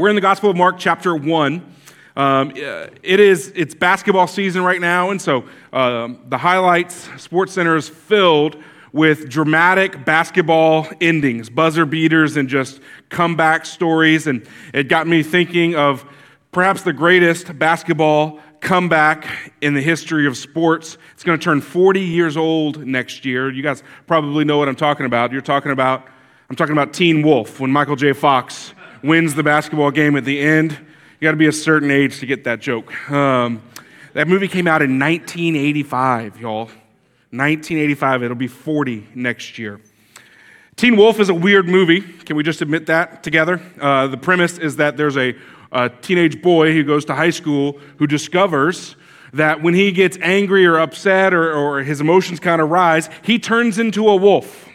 We're in the Gospel of Mark, chapter 1. Um, it is it's basketball season right now, and so um, the highlights Sports Center is filled with dramatic basketball endings, buzzer beaters, and just comeback stories. And it got me thinking of perhaps the greatest basketball comeback in the history of sports. It's going to turn 40 years old next year. You guys probably know what I'm talking about. You're talking about I'm talking about Teen Wolf when Michael J. Fox wins the basketball game at the end. You got to be a certain age to get that joke. Um, that movie came out in 1985, y'all. 1985. It'll be 40 next year. Teen Wolf is a weird movie. Can we just admit that together? Uh, the premise is that there's a, a teenage boy who goes to high school who discovers that when he gets angry or upset or, or his emotions kind of rise, he turns into a wolf.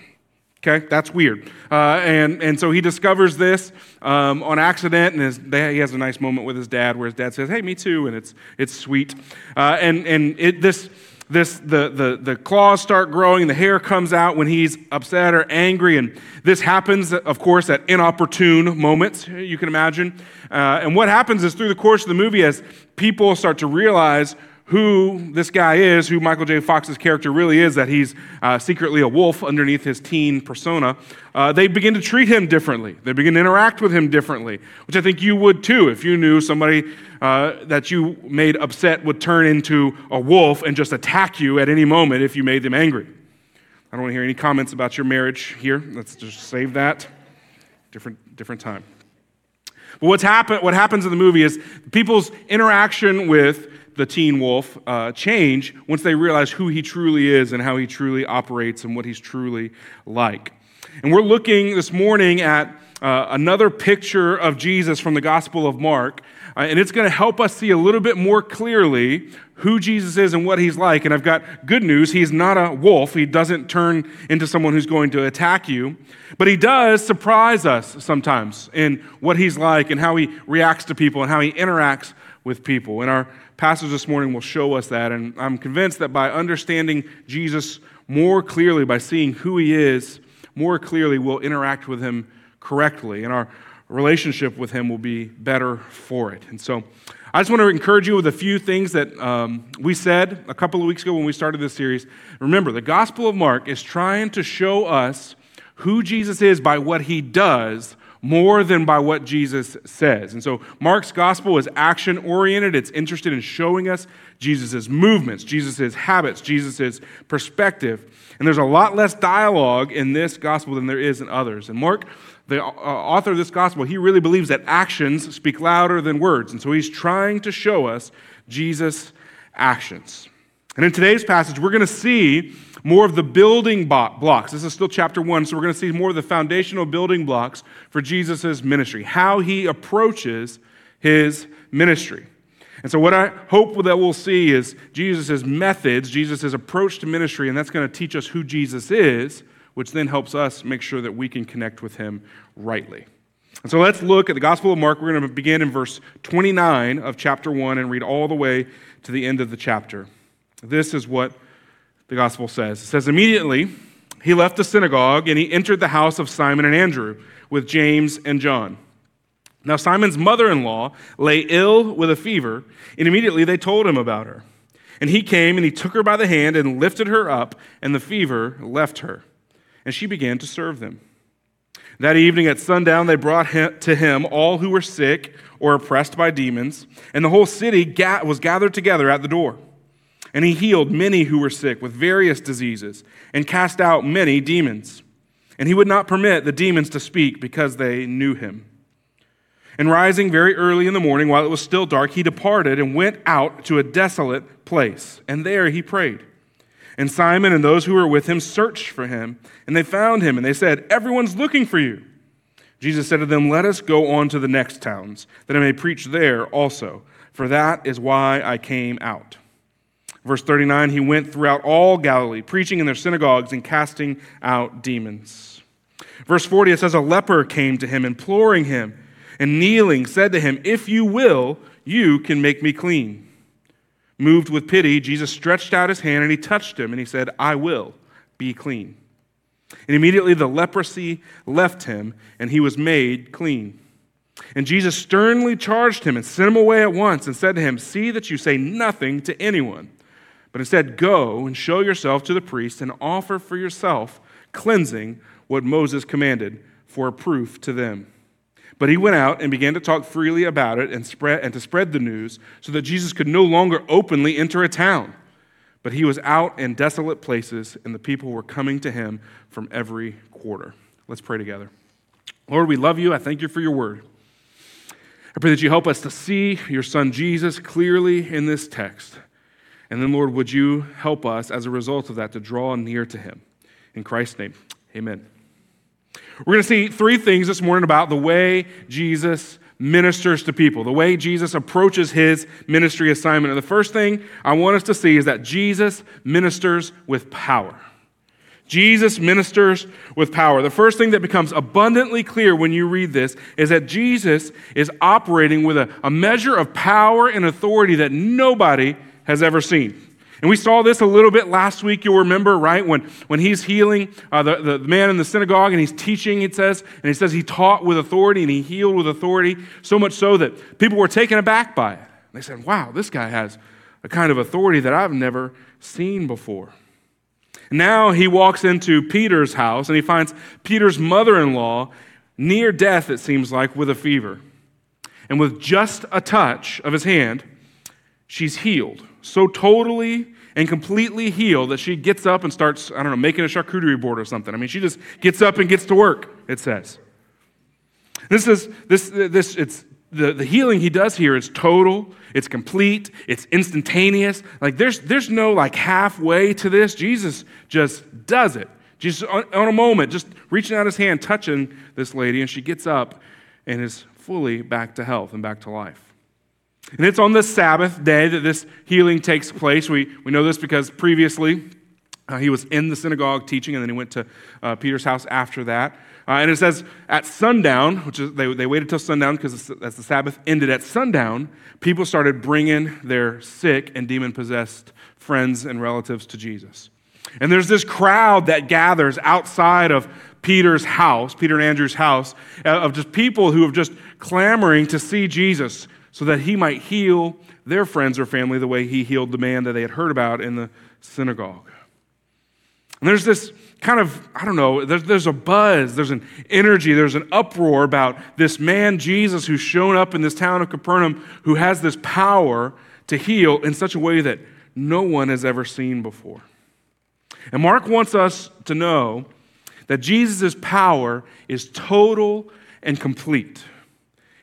Okay, that's weird. Uh, and, and so he discovers this um, on accident, and his, he has a nice moment with his dad where his dad says, Hey, me too, and it's, it's sweet. Uh, and and it, this, this, the, the, the claws start growing, the hair comes out when he's upset or angry, and this happens, of course, at inopportune moments, you can imagine. Uh, and what happens is through the course of the movie, as people start to realize who this guy is, who Michael J. Fox's character really is, that he's uh, secretly a wolf underneath his teen persona, uh, they begin to treat him differently. They begin to interact with him differently, which I think you would too if you knew somebody uh, that you made upset would turn into a wolf and just attack you at any moment if you made them angry. I don't want to hear any comments about your marriage here. Let's just save that. Different, different time. But what's happen, what happens in the movie is people's interaction with the teen wolf uh, change once they realize who he truly is and how he truly operates and what he's truly like. And we're looking this morning at uh, another picture of Jesus from the Gospel of Mark, uh, and it's going to help us see a little bit more clearly who Jesus is and what he's like. And I've got good news. He's not a wolf, he doesn't turn into someone who's going to attack you, but he does surprise us sometimes in what he's like and how he reacts to people and how he interacts with people. And our passage this morning will show us that. And I'm convinced that by understanding Jesus more clearly, by seeing who he is more clearly, we'll interact with him correctly. And our relationship with him will be better for it. And so I just want to encourage you with a few things that um, we said a couple of weeks ago when we started this series. Remember, the Gospel of Mark is trying to show us who Jesus is by what he does more than by what Jesus says. And so Mark's gospel is action oriented. It's interested in showing us Jesus' movements, Jesus' habits, Jesus' perspective. And there's a lot less dialogue in this gospel than there is in others. And Mark, the uh, author of this gospel, he really believes that actions speak louder than words. And so he's trying to show us Jesus' actions. And in today's passage, we're going to see more of the building blocks. This is still chapter one, so we're going to see more of the foundational building blocks for Jesus' ministry, how he approaches his ministry. And so, what I hope that we'll see is Jesus' methods, Jesus' approach to ministry, and that's going to teach us who Jesus is, which then helps us make sure that we can connect with him rightly. And so, let's look at the Gospel of Mark. We're going to begin in verse 29 of chapter 1 and read all the way to the end of the chapter. This is what the gospel says. It says, Immediately he left the synagogue and he entered the house of Simon and Andrew with James and John. Now, Simon's mother in law lay ill with a fever, and immediately they told him about her. And he came and he took her by the hand and lifted her up, and the fever left her. And she began to serve them. That evening at sundown, they brought to him all who were sick or oppressed by demons, and the whole city was gathered together at the door. And he healed many who were sick with various diseases and cast out many demons. And he would not permit the demons to speak because they knew him. And rising very early in the morning, while it was still dark, he departed and went out to a desolate place. And there he prayed. And Simon and those who were with him searched for him, and they found him, and they said, Everyone's looking for you. Jesus said to them, Let us go on to the next towns, that I may preach there also, for that is why I came out. Verse 39 He went throughout all Galilee, preaching in their synagogues and casting out demons. Verse 40 it says, A leper came to him, imploring him, and kneeling said to him, If you will, you can make me clean. Moved with pity, Jesus stretched out his hand and he touched him, and he said, I will be clean. And immediately the leprosy left him, and he was made clean. And Jesus sternly charged him and sent him away at once and said to him, See that you say nothing to anyone, but instead go and show yourself to the priest and offer for yourself cleansing what Moses commanded for a proof to them. But he went out and began to talk freely about it and, spread, and to spread the news so that Jesus could no longer openly enter a town. But he was out in desolate places, and the people were coming to him from every quarter. Let's pray together. Lord, we love you. I thank you for your word. I pray that you help us to see your son Jesus clearly in this text. And then, Lord, would you help us as a result of that to draw near to him? In Christ's name, amen. We're going to see three things this morning about the way Jesus ministers to people, the way Jesus approaches his ministry assignment. And the first thing I want us to see is that Jesus ministers with power. Jesus ministers with power. The first thing that becomes abundantly clear when you read this is that Jesus is operating with a, a measure of power and authority that nobody has ever seen. And we saw this a little bit last week, you'll remember, right? When, when he's healing uh, the, the man in the synagogue and he's teaching, it says, and he says he taught with authority and he healed with authority, so much so that people were taken aback by it. They said, wow, this guy has a kind of authority that I've never seen before. Now he walks into Peter's house and he finds Peter's mother in law near death, it seems like, with a fever. And with just a touch of his hand, she's healed. So totally and completely healed that she gets up and starts, I don't know, making a charcuterie board or something. I mean, she just gets up and gets to work, it says. This is, this, this, it's, the, the healing he does here is total, it's complete, it's instantaneous. Like there's, there's no like halfway to this. Jesus just does it. Jesus on, on a moment, just reaching out his hand, touching this lady, and she gets up and is fully back to health and back to life. And it's on the Sabbath day that this healing takes place. We, we know this because previously uh, he was in the synagogue teaching, and then he went to uh, Peter's house after that. Uh, and it says at sundown, which is they, they waited till sundown because as the Sabbath ended at sundown, people started bringing their sick and demon possessed friends and relatives to Jesus. And there's this crowd that gathers outside of Peter's house, Peter and Andrew's house, uh, of just people who are just clamoring to see Jesus so that he might heal their friends or family the way he healed the man that they had heard about in the synagogue. And there's this kind of, I don't know, there's, there's a buzz, there's an energy, there's an uproar about this man, Jesus, who's shown up in this town of Capernaum, who has this power to heal in such a way that no one has ever seen before. And Mark wants us to know that Jesus' power is total and complete.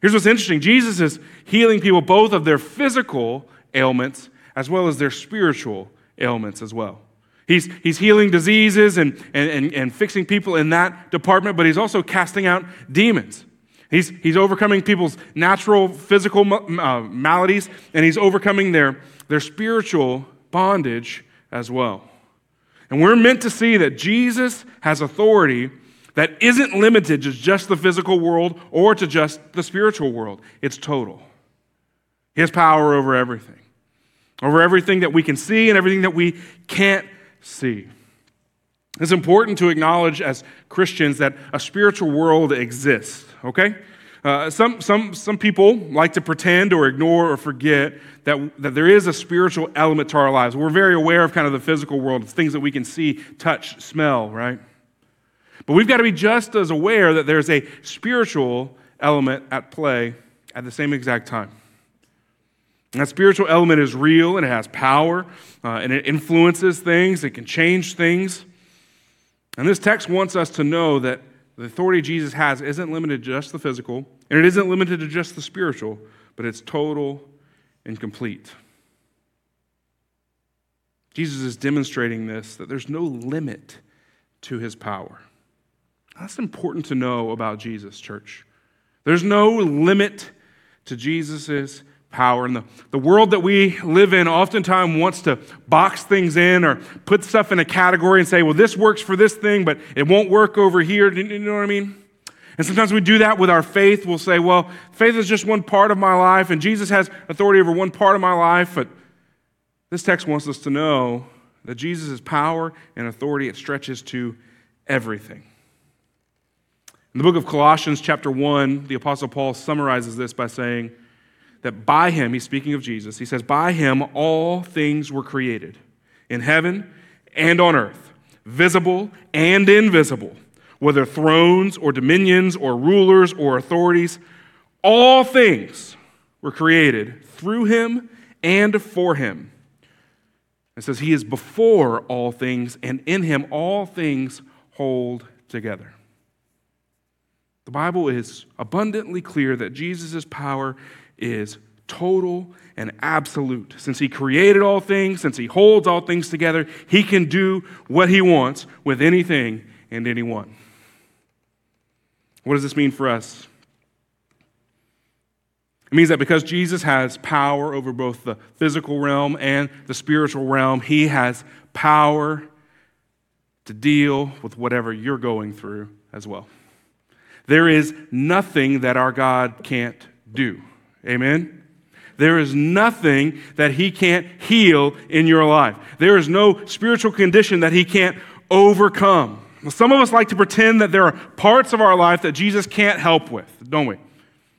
Here's what's interesting Jesus is healing people both of their physical ailments as well as their spiritual ailments as well. He's, he's healing diseases and, and, and, and fixing people in that department, but he's also casting out demons. He's, he's overcoming people's natural physical uh, maladies, and he's overcoming their, their spiritual bondage as well. And we're meant to see that Jesus has authority that isn't limited to just the physical world or to just the spiritual world, it's total. Has power over everything, over everything that we can see and everything that we can't see. It's important to acknowledge as Christians that a spiritual world exists, okay? Uh, some, some, some people like to pretend or ignore or forget that, that there is a spiritual element to our lives. We're very aware of kind of the physical world, things that we can see, touch, smell, right? But we've got to be just as aware that there's a spiritual element at play at the same exact time. And that spiritual element is real and it has power uh, and it influences things, it can change things. And this text wants us to know that the authority Jesus has isn't limited to just the physical, and it isn't limited to just the spiritual, but it's total and complete. Jesus is demonstrating this that there's no limit to his power. That's important to know about Jesus, church. There's no limit to Jesus' power. And the, the world that we live in oftentimes wants to box things in or put stuff in a category and say, well, this works for this thing, but it won't work over here. Do You know what I mean? And sometimes we do that with our faith. We'll say, well, faith is just one part of my life, and Jesus has authority over one part of my life. But this text wants us to know that Jesus' power and authority, it stretches to everything. In the book of Colossians, chapter 1, the Apostle Paul summarizes this by saying that by him, he's speaking of Jesus, he says, By him all things were created, in heaven and on earth, visible and invisible, whether thrones or dominions or rulers or authorities, all things were created through him and for him. It says, He is before all things, and in him all things hold together. The Bible is abundantly clear that Jesus' power is total and absolute. Since he created all things, since he holds all things together, he can do what he wants with anything and anyone. What does this mean for us? It means that because Jesus has power over both the physical realm and the spiritual realm, he has power to deal with whatever you're going through as well. There is nothing that our God can't do. Amen? There is nothing that He can't heal in your life. There is no spiritual condition that He can't overcome. Some of us like to pretend that there are parts of our life that Jesus can't help with, don't we?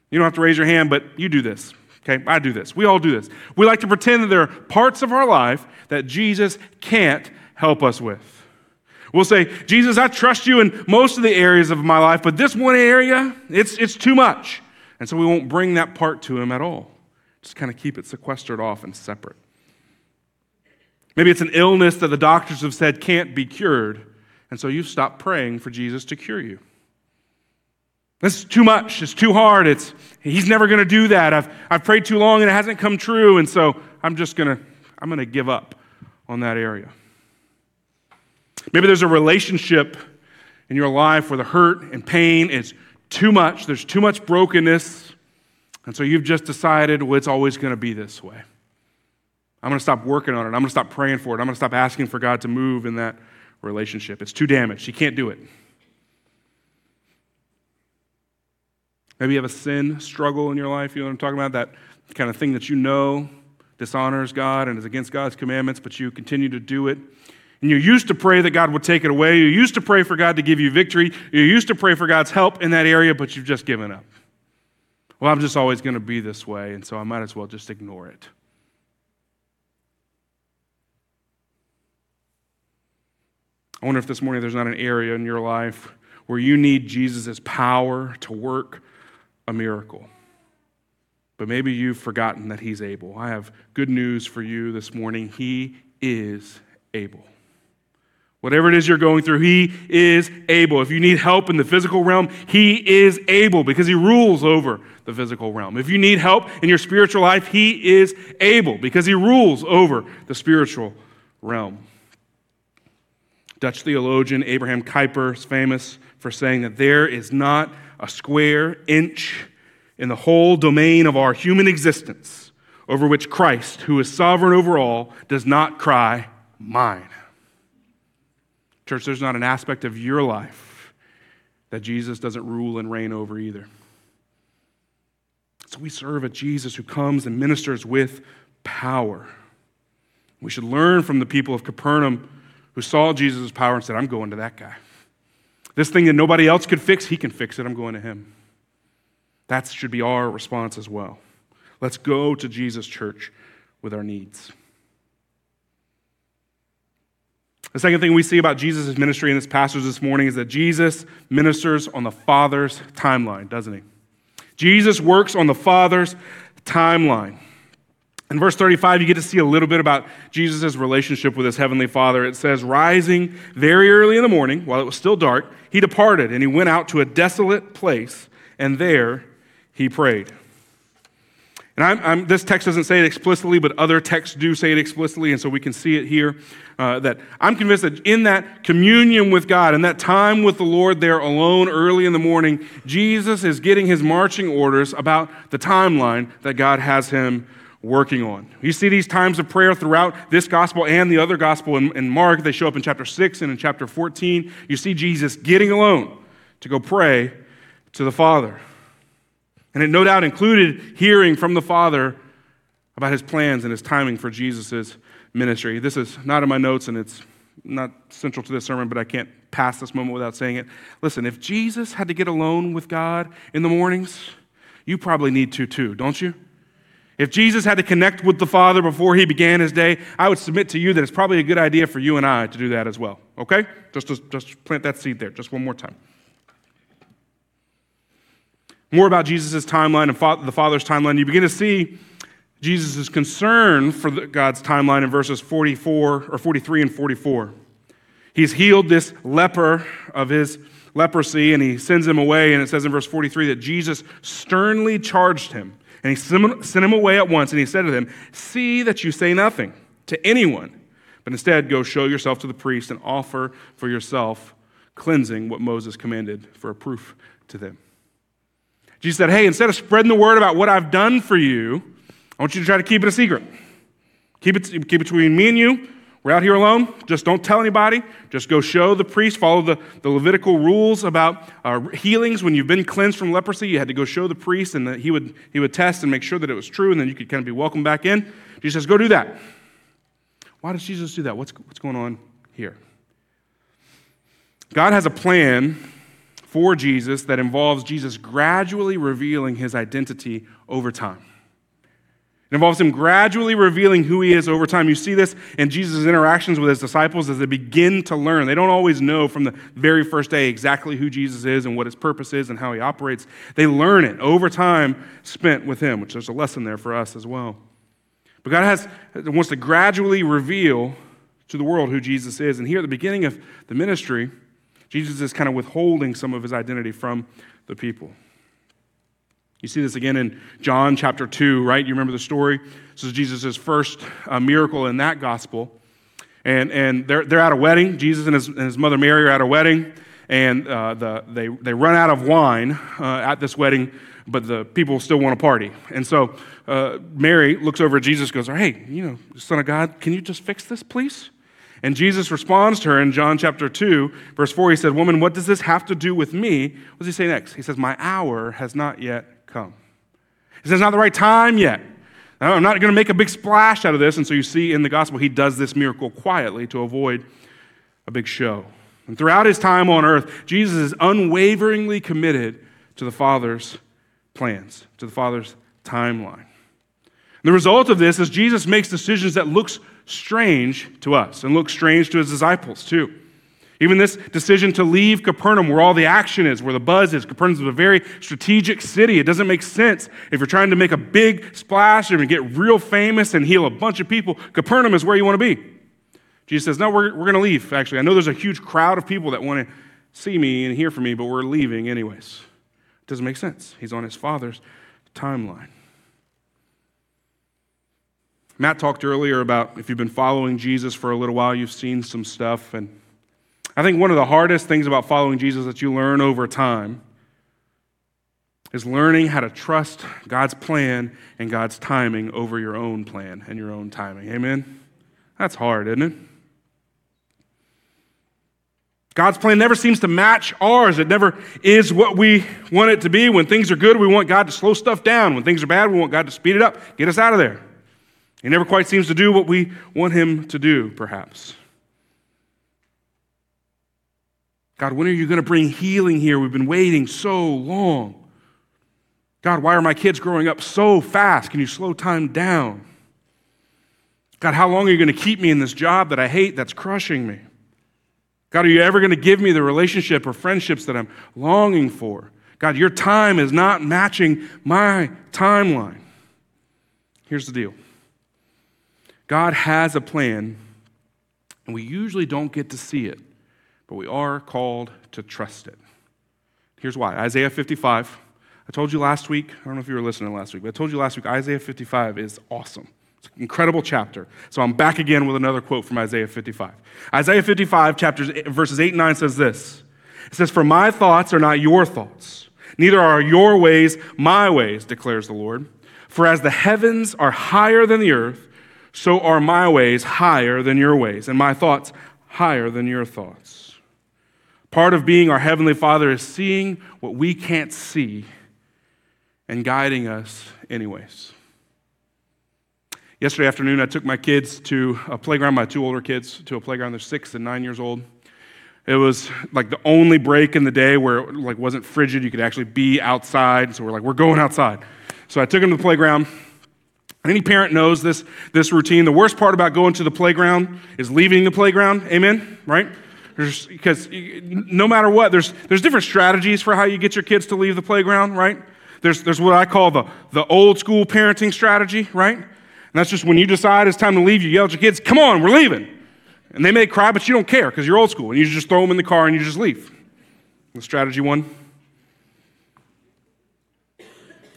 You don't have to raise your hand, but you do this. Okay, I do this. We all do this. We like to pretend that there are parts of our life that Jesus can't help us with. We'll say, Jesus, I trust you in most of the areas of my life, but this one area, it's, it's too much. And so we won't bring that part to him at all. Just kind of keep it sequestered off and separate. Maybe it's an illness that the doctors have said can't be cured, and so you stop praying for Jesus to cure you. That's too much. It's too hard. It's, he's never going to do that. I've, I've prayed too long and it hasn't come true, and so I'm just going to I'm going to give up on that area. Maybe there's a relationship in your life where the hurt and pain is too much, there's too much brokenness, and so you've just decided, well, it's always going to be this way. I'm going to stop working on it. I'm going to stop praying for it. I'm going to stop asking for God to move in that relationship. It's too damaged. You can't do it. Maybe you have a sin struggle in your life. You know what I'm talking about? That kind of thing that you know dishonors God and is against God's commandments, but you continue to do it. And you used to pray that God would take it away. You used to pray for God to give you victory. You used to pray for God's help in that area, but you've just given up. Well, I'm just always going to be this way, and so I might as well just ignore it. I wonder if this morning there's not an area in your life where you need Jesus' power to work a miracle. But maybe you've forgotten that He's able. I have good news for you this morning. He is able. Whatever it is you're going through, He is able. If you need help in the physical realm, He is able because He rules over the physical realm. If you need help in your spiritual life, He is able because He rules over the spiritual realm. Dutch theologian Abraham Kuyper is famous for saying that there is not a square inch in the whole domain of our human existence over which Christ, who is sovereign over all, does not cry, Mine. Church, there's not an aspect of your life that Jesus doesn't rule and reign over either. So we serve a Jesus who comes and ministers with power. We should learn from the people of Capernaum who saw Jesus' power and said, I'm going to that guy. This thing that nobody else could fix, he can fix it. I'm going to him. That should be our response as well. Let's go to Jesus' church with our needs. The second thing we see about Jesus' ministry in this passage this morning is that Jesus ministers on the Father's timeline, doesn't he? Jesus works on the Father's timeline. In verse 35, you get to see a little bit about Jesus' relationship with his heavenly Father. It says, Rising very early in the morning, while it was still dark, he departed and he went out to a desolate place, and there he prayed. And I'm, I'm, this text doesn't say it explicitly, but other texts do say it explicitly, and so we can see it here. Uh, that I'm convinced that in that communion with God and that time with the Lord there alone early in the morning, Jesus is getting his marching orders about the timeline that God has him working on. You see these times of prayer throughout this gospel and the other gospel in, in Mark. They show up in chapter 6 and in chapter 14. You see Jesus getting alone to go pray to the Father. And it no doubt included hearing from the Father about his plans and his timing for Jesus' ministry. This is not in my notes, and it's not central to this sermon, but I can't pass this moment without saying it. Listen, if Jesus had to get alone with God in the mornings, you probably need to too, don't you? If Jesus had to connect with the Father before he began his day, I would submit to you that it's probably a good idea for you and I to do that as well. Okay? Just, just, just plant that seed there, just one more time. More about Jesus' timeline and the Father's timeline. You begin to see Jesus' concern for God's timeline in verses 44 or 43 and 44. He's healed this leper of his leprosy and he sends him away. And it says in verse 43 that Jesus sternly charged him and he sent him away at once, and he said to them, See that you say nothing to anyone, but instead go show yourself to the priest and offer for yourself cleansing what Moses commanded for a proof to them. Jesus said, Hey, instead of spreading the word about what I've done for you, I want you to try to keep it a secret. Keep it, keep it between me and you. We're out here alone. Just don't tell anybody. Just go show the priest, follow the, the Levitical rules about uh, healings. When you've been cleansed from leprosy, you had to go show the priest, and he would, he would test and make sure that it was true, and then you could kind of be welcomed back in. Jesus says, Go do that. Why does Jesus do that? What's, what's going on here? God has a plan for Jesus that involves Jesus gradually revealing his identity over time. It involves him gradually revealing who he is over time. You see this in Jesus' interactions with his disciples as they begin to learn. They don't always know from the very first day exactly who Jesus is and what his purpose is and how he operates. They learn it over time spent with him, which there's a lesson there for us as well. But God has, wants to gradually reveal to the world who Jesus is. And here at the beginning of the ministry, Jesus is kind of withholding some of his identity from the people. You see this again in John chapter 2, right? You remember the story? This is Jesus' first uh, miracle in that gospel. And, and they're, they're at a wedding. Jesus and his, and his mother Mary are at a wedding, and uh, the, they, they run out of wine uh, at this wedding, but the people still want to party. And so uh, Mary looks over at Jesus goes, Hey, you know, Son of God, can you just fix this, please? And Jesus responds to her in John chapter 2, verse 4. He said, Woman, what does this have to do with me? What does he say next? He says, My hour has not yet come. He says, not the right time yet. I'm not going to make a big splash out of this. And so you see in the gospel, he does this miracle quietly to avoid a big show. And throughout his time on earth, Jesus is unwaveringly committed to the Father's plans, to the Father's timeline. And the result of this is Jesus makes decisions that looks strange to us and look strange to his disciples too. Even this decision to leave Capernaum, where all the action is, where the buzz is. Capernaum is a very strategic city. It doesn't make sense if you're trying to make a big splash and get real famous and heal a bunch of people. Capernaum is where you want to be. Jesus says, No, we're, we're going to leave, actually. I know there's a huge crowd of people that want to see me and hear from me, but we're leaving anyways. It doesn't make sense. He's on his father's timeline. Matt talked earlier about if you've been following Jesus for a little while, you've seen some stuff. And I think one of the hardest things about following Jesus that you learn over time is learning how to trust God's plan and God's timing over your own plan and your own timing. Amen? That's hard, isn't it? God's plan never seems to match ours. It never is what we want it to be. When things are good, we want God to slow stuff down. When things are bad, we want God to speed it up, get us out of there. He never quite seems to do what we want Him to do, perhaps. God, when are you going to bring healing here? We've been waiting so long. God, why are my kids growing up so fast? Can you slow time down? God, how long are you going to keep me in this job that I hate that's crushing me? God, are you ever going to give me the relationship or friendships that I'm longing for? God, your time is not matching my timeline. Here's the deal God has a plan, and we usually don't get to see it but we are called to trust it. Here's why Isaiah 55. I told you last week, I don't know if you were listening last week, but I told you last week Isaiah 55 is awesome. It's an incredible chapter. So I'm back again with another quote from Isaiah 55. Isaiah 55, chapters, verses 8 and 9 says this It says, For my thoughts are not your thoughts, neither are your ways my ways, declares the Lord. For as the heavens are higher than the earth, so are my ways higher than your ways, and my thoughts higher than your thoughts. Part of being our Heavenly Father is seeing what we can't see and guiding us anyways. Yesterday afternoon, I took my kids to a playground, my two older kids, to a playground. They're six and nine years old. It was like the only break in the day where it like wasn't frigid. You could actually be outside. So we're like, we're going outside. So I took them to the playground. Any parent knows this, this routine. The worst part about going to the playground is leaving the playground. Amen? Right? Because no matter what, there's, there's different strategies for how you get your kids to leave the playground, right? There's, there's what I call the, the old school parenting strategy, right? And that's just when you decide it's time to leave, you yell at your kids, come on, we're leaving. And they may cry, but you don't care because you're old school. And you just throw them in the car and you just leave. The strategy one.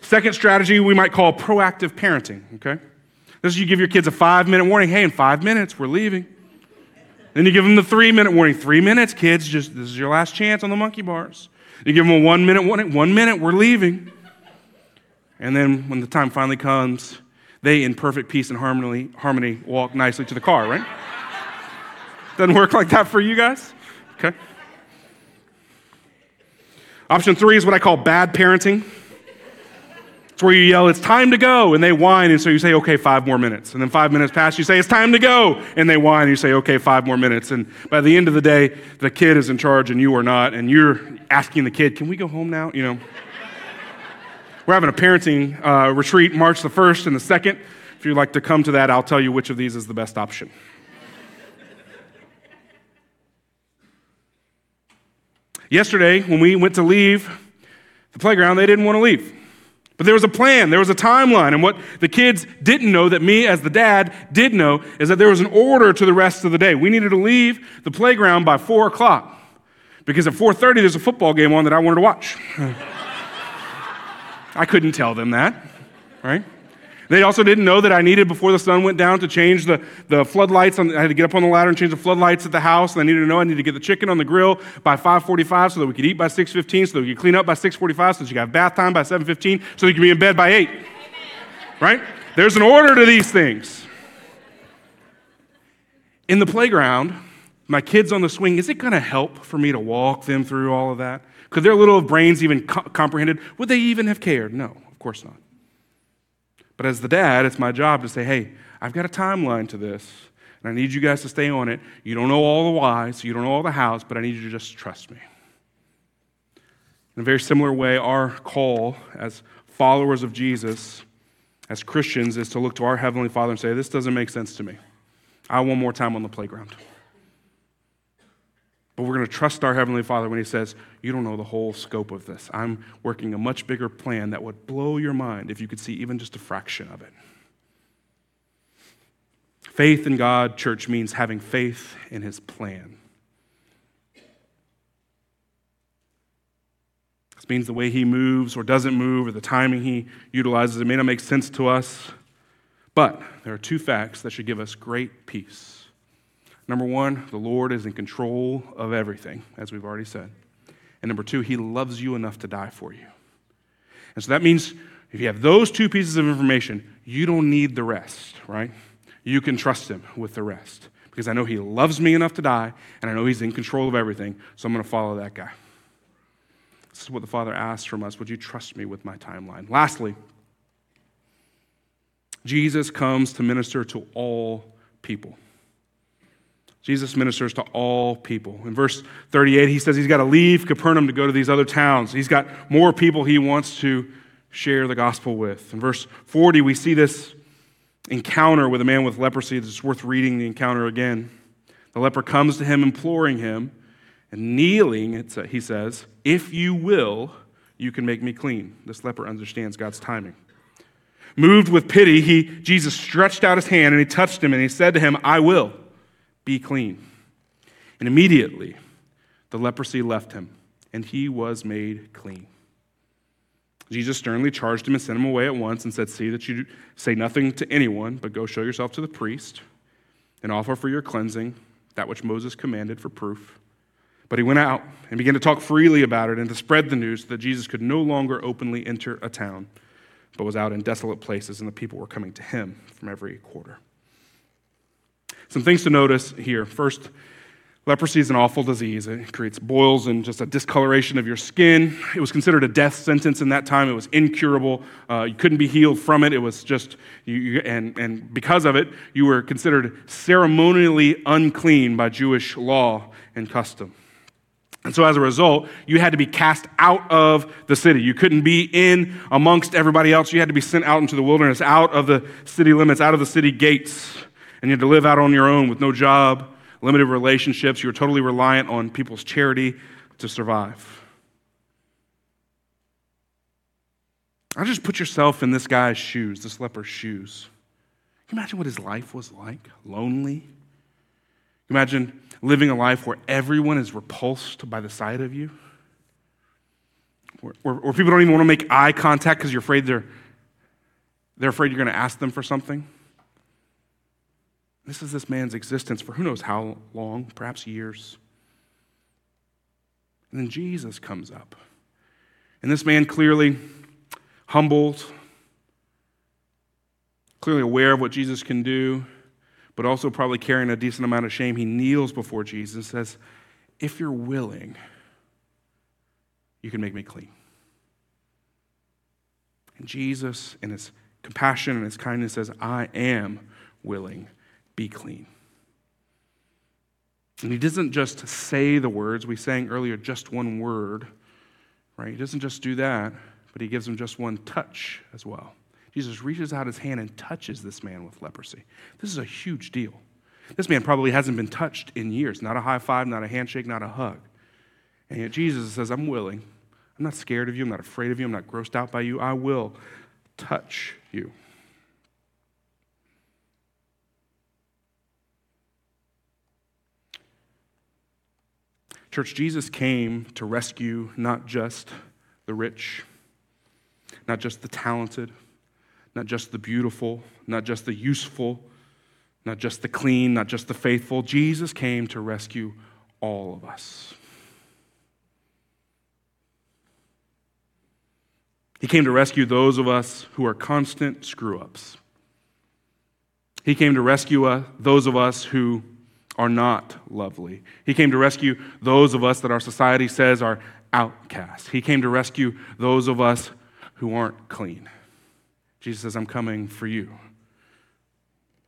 Second strategy we might call proactive parenting, okay? This is you give your kids a five minute warning. Hey, in five minutes, we're leaving. Then you give them the three minute warning. Three minutes, kids, just this is your last chance on the monkey bars. You give them a one minute warning. One minute, we're leaving. And then when the time finally comes, they, in perfect peace and harmony, harmony walk nicely to the car, right? Doesn't work like that for you guys? Okay. Option three is what I call bad parenting. It's where you yell, it's time to go, and they whine, and so you say, okay, five more minutes. And then five minutes pass, you say, it's time to go, and they whine, and you say, okay, five more minutes. And by the end of the day, the kid is in charge and you are not, and you're asking the kid, can we go home now? You know. We're having a parenting uh, retreat March the 1st and the 2nd. If you'd like to come to that, I'll tell you which of these is the best option. Yesterday, when we went to leave the playground, they didn't want to leave. But there was a plan, there was a timeline. And what the kids didn't know, that me as the dad did know, is that there was an order to the rest of the day. We needed to leave the playground by 4 o'clock. Because at 4.30, there's a football game on that I wanted to watch. I couldn't tell them that, right? They also didn't know that I needed, before the sun went down, to change the, the floodlights. On, I had to get up on the ladder and change the floodlights at the house. And I needed to know I needed to get the chicken on the grill by 5.45 so that we could eat by 6.15, so that we could clean up by 6.45, so that you have bath time by 7.15, so you could be in bed by 8. Right? There's an order to these things. In the playground, my kids on the swing, is it going to help for me to walk them through all of that? Could their little brains even co- comprehended? Would they even have cared? No, of course not. But as the dad, it's my job to say, hey, I've got a timeline to this, and I need you guys to stay on it. You don't know all the whys, you don't know all the hows, but I need you to just trust me. In a very similar way, our call as followers of Jesus, as Christians, is to look to our Heavenly Father and say, This doesn't make sense to me. I want more time on the playground. But we're going to trust our Heavenly Father when He says, You don't know the whole scope of this. I'm working a much bigger plan that would blow your mind if you could see even just a fraction of it. Faith in God, church, means having faith in His plan. This means the way He moves or doesn't move or the timing He utilizes. It may not make sense to us, but there are two facts that should give us great peace. Number one, the Lord is in control of everything, as we've already said. And number two, He loves you enough to die for you. And so that means if you have those two pieces of information, you don't need the rest, right? You can trust Him with the rest. Because I know He loves me enough to die, and I know He's in control of everything, so I'm going to follow that guy. This is what the Father asks from us. Would you trust me with my timeline? Lastly, Jesus comes to minister to all people. Jesus ministers to all people. In verse 38, he says he's got to leave Capernaum to go to these other towns. He's got more people he wants to share the gospel with. In verse 40, we see this encounter with a man with leprosy that's worth reading the encounter again. The leper comes to him, imploring him, and kneeling, uh, he says, If you will, you can make me clean. This leper understands God's timing. Moved with pity, he, Jesus stretched out his hand and he touched him and he said to him, I will be clean. And immediately the leprosy left him, and he was made clean. Jesus sternly charged him and sent him away at once and said, See that you say nothing to anyone, but go show yourself to the priest and offer for your cleansing that which Moses commanded for proof. But he went out and began to talk freely about it and to spread the news that Jesus could no longer openly enter a town, but was out in desolate places, and the people were coming to him from every quarter. Some things to notice here. First, Leprosy is an awful disease. It creates boils and just a discoloration of your skin. It was considered a death sentence in that time. It was incurable. Uh, you couldn't be healed from it. It was just, you, you, and, and because of it, you were considered ceremonially unclean by Jewish law and custom. And so, as a result, you had to be cast out of the city. You couldn't be in amongst everybody else. You had to be sent out into the wilderness, out of the city limits, out of the city gates. And you had to live out on your own with no job limited relationships. You were totally reliant on people's charity to survive. I just put yourself in this guy's shoes, this leper's shoes. Can you imagine what his life was like? Lonely? Can you imagine living a life where everyone is repulsed by the sight of you? Where, where, where people don't even want to make eye contact because you're afraid they're, they're afraid you're going to ask them for something? This is this man's existence for who knows how long, perhaps years. And then Jesus comes up. And this man clearly humbled, clearly aware of what Jesus can do, but also probably carrying a decent amount of shame, he kneels before Jesus and says, If you're willing, you can make me clean. And Jesus, in his compassion and his kindness, says, I am willing be clean. And he doesn't just say the words. We sang earlier just one word, right? He doesn't just do that, but he gives him just one touch as well. Jesus reaches out his hand and touches this man with leprosy. This is a huge deal. This man probably hasn't been touched in years. Not a high five, not a handshake, not a hug. And yet Jesus says, I'm willing. I'm not scared of you. I'm not afraid of you. I'm not grossed out by you. I will touch you. Church, Jesus came to rescue not just the rich, not just the talented, not just the beautiful, not just the useful, not just the clean, not just the faithful. Jesus came to rescue all of us. He came to rescue those of us who are constant screw ups. He came to rescue uh, those of us who are not lovely. He came to rescue those of us that our society says are outcasts. He came to rescue those of us who aren't clean. Jesus says, I'm coming for you.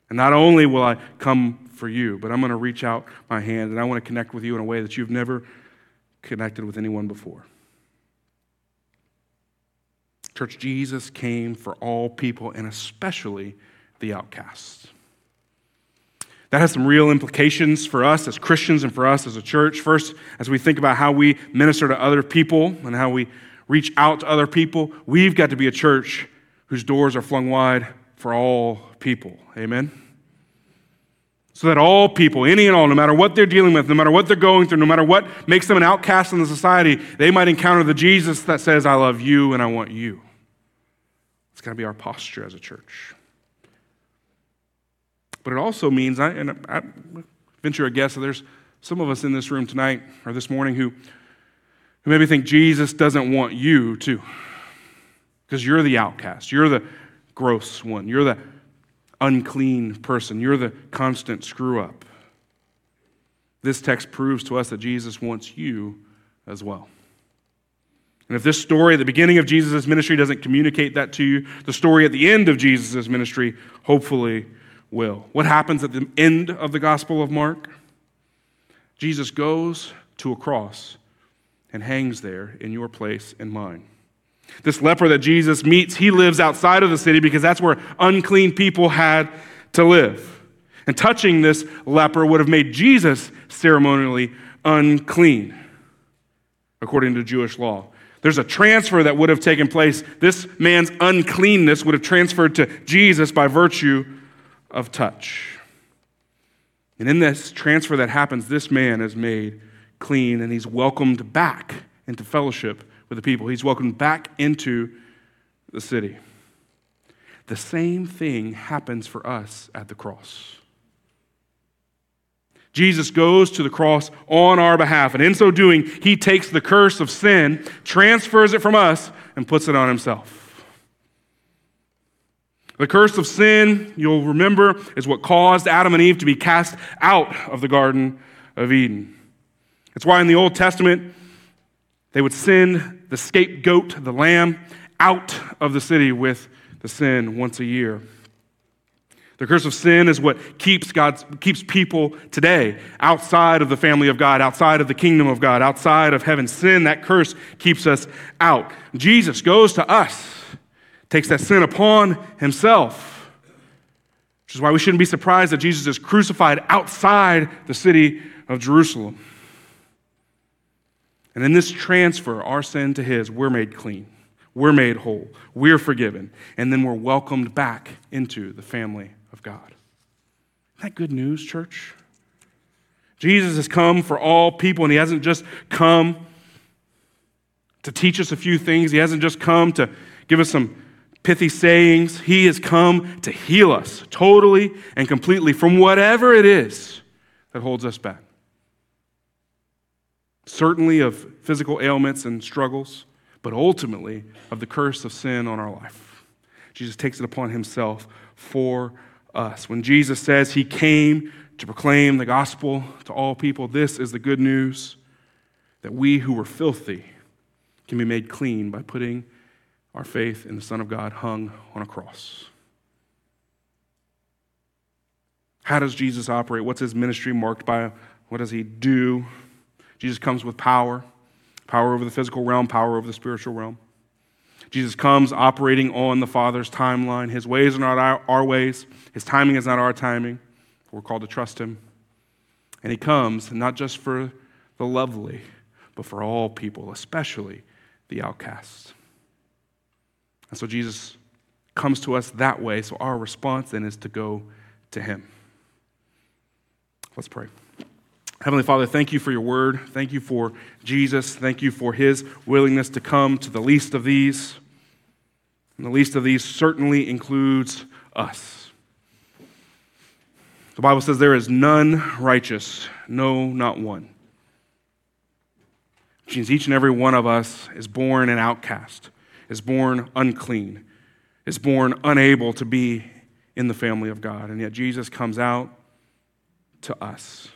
And not only will I come for you, but I'm going to reach out my hand and I want to connect with you in a way that you've never connected with anyone before. Church, Jesus came for all people and especially the outcasts. That has some real implications for us as Christians and for us as a church. First, as we think about how we minister to other people and how we reach out to other people, we've got to be a church whose doors are flung wide for all people. Amen? So that all people, any and all, no matter what they're dealing with, no matter what they're going through, no matter what makes them an outcast in the society, they might encounter the Jesus that says, I love you and I want you. It's got to be our posture as a church. But it also means, I, and I venture a guess that there's some of us in this room tonight or this morning who, who maybe think Jesus doesn't want you to, because you're the outcast, you're the gross one, you're the unclean person, you're the constant screw up. This text proves to us that Jesus wants you as well. And if this story at the beginning of Jesus' ministry doesn't communicate that to you, the story at the end of Jesus' ministry hopefully will. What happens at the end of the Gospel of Mark? Jesus goes to a cross and hangs there in your place and mine. This leper that Jesus meets, he lives outside of the city because that's where unclean people had to live. And touching this leper would have made Jesus ceremonially unclean, according to Jewish law. There's a transfer that would have taken place. This man's uncleanness would have transferred to Jesus by virtue of touch. And in this transfer that happens, this man is made clean and he's welcomed back into fellowship with the people. He's welcomed back into the city. The same thing happens for us at the cross. Jesus goes to the cross on our behalf, and in so doing, he takes the curse of sin, transfers it from us, and puts it on himself. The curse of sin, you'll remember, is what caused Adam and Eve to be cast out of the Garden of Eden. It's why in the Old Testament, they would send the scapegoat, the lamb, out of the city with the sin once a year. The curse of sin is what keeps God keeps people today outside of the family of God, outside of the kingdom of God, outside of heaven. Sin, that curse keeps us out. Jesus goes to us, takes that sin upon himself. Which is why we shouldn't be surprised that Jesus is crucified outside the city of Jerusalem. And in this transfer, our sin to his, we're made clean. We're made whole. We're forgiven. And then we're welcomed back into the family of God. Isn't that good news, church? Jesus has come for all people, and he hasn't just come to teach us a few things. He hasn't just come to give us some pithy sayings. He has come to heal us totally and completely from whatever it is that holds us back certainly of physical ailments and struggles, but ultimately of the curse of sin on our life. Jesus takes it upon himself for us. When Jesus says he came to proclaim the gospel to all people, this is the good news that we who were filthy can be made clean by putting our faith in the Son of God hung on a cross. How does Jesus operate? What's his ministry marked by? What does he do? Jesus comes with power power over the physical realm, power over the spiritual realm. Jesus comes operating on the Father's timeline. His ways are not our, ways, His timing is not our timing. We're called to trust Him. And He comes not just for the lovely, but for all people, especially the outcasts. And so Jesus comes to us that way. So our response then is to go to Him. Let's pray. Heavenly Father, thank you for your word. Thank you for Jesus. Thank you for his willingness to come to the least of these. And the least of these certainly includes us. The Bible says there is none righteous, no, not one. Which means each and every one of us is born an outcast, is born unclean, is born unable to be in the family of God. And yet Jesus comes out to us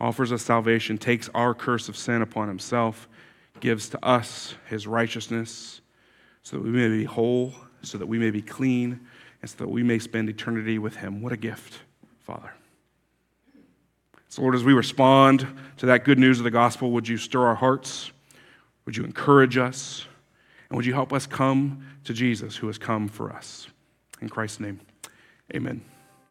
offers us salvation, takes our curse of sin upon himself, gives to us his righteousness, so that we may be whole, so that we may be clean, and so that we may spend eternity with him. What a gift, Father. So, Lord, as we respond to that good news of the gospel, would you stir our hearts? Would you encourage us? And would you help us come to Jesus who has come for us? In Christ's name, amen.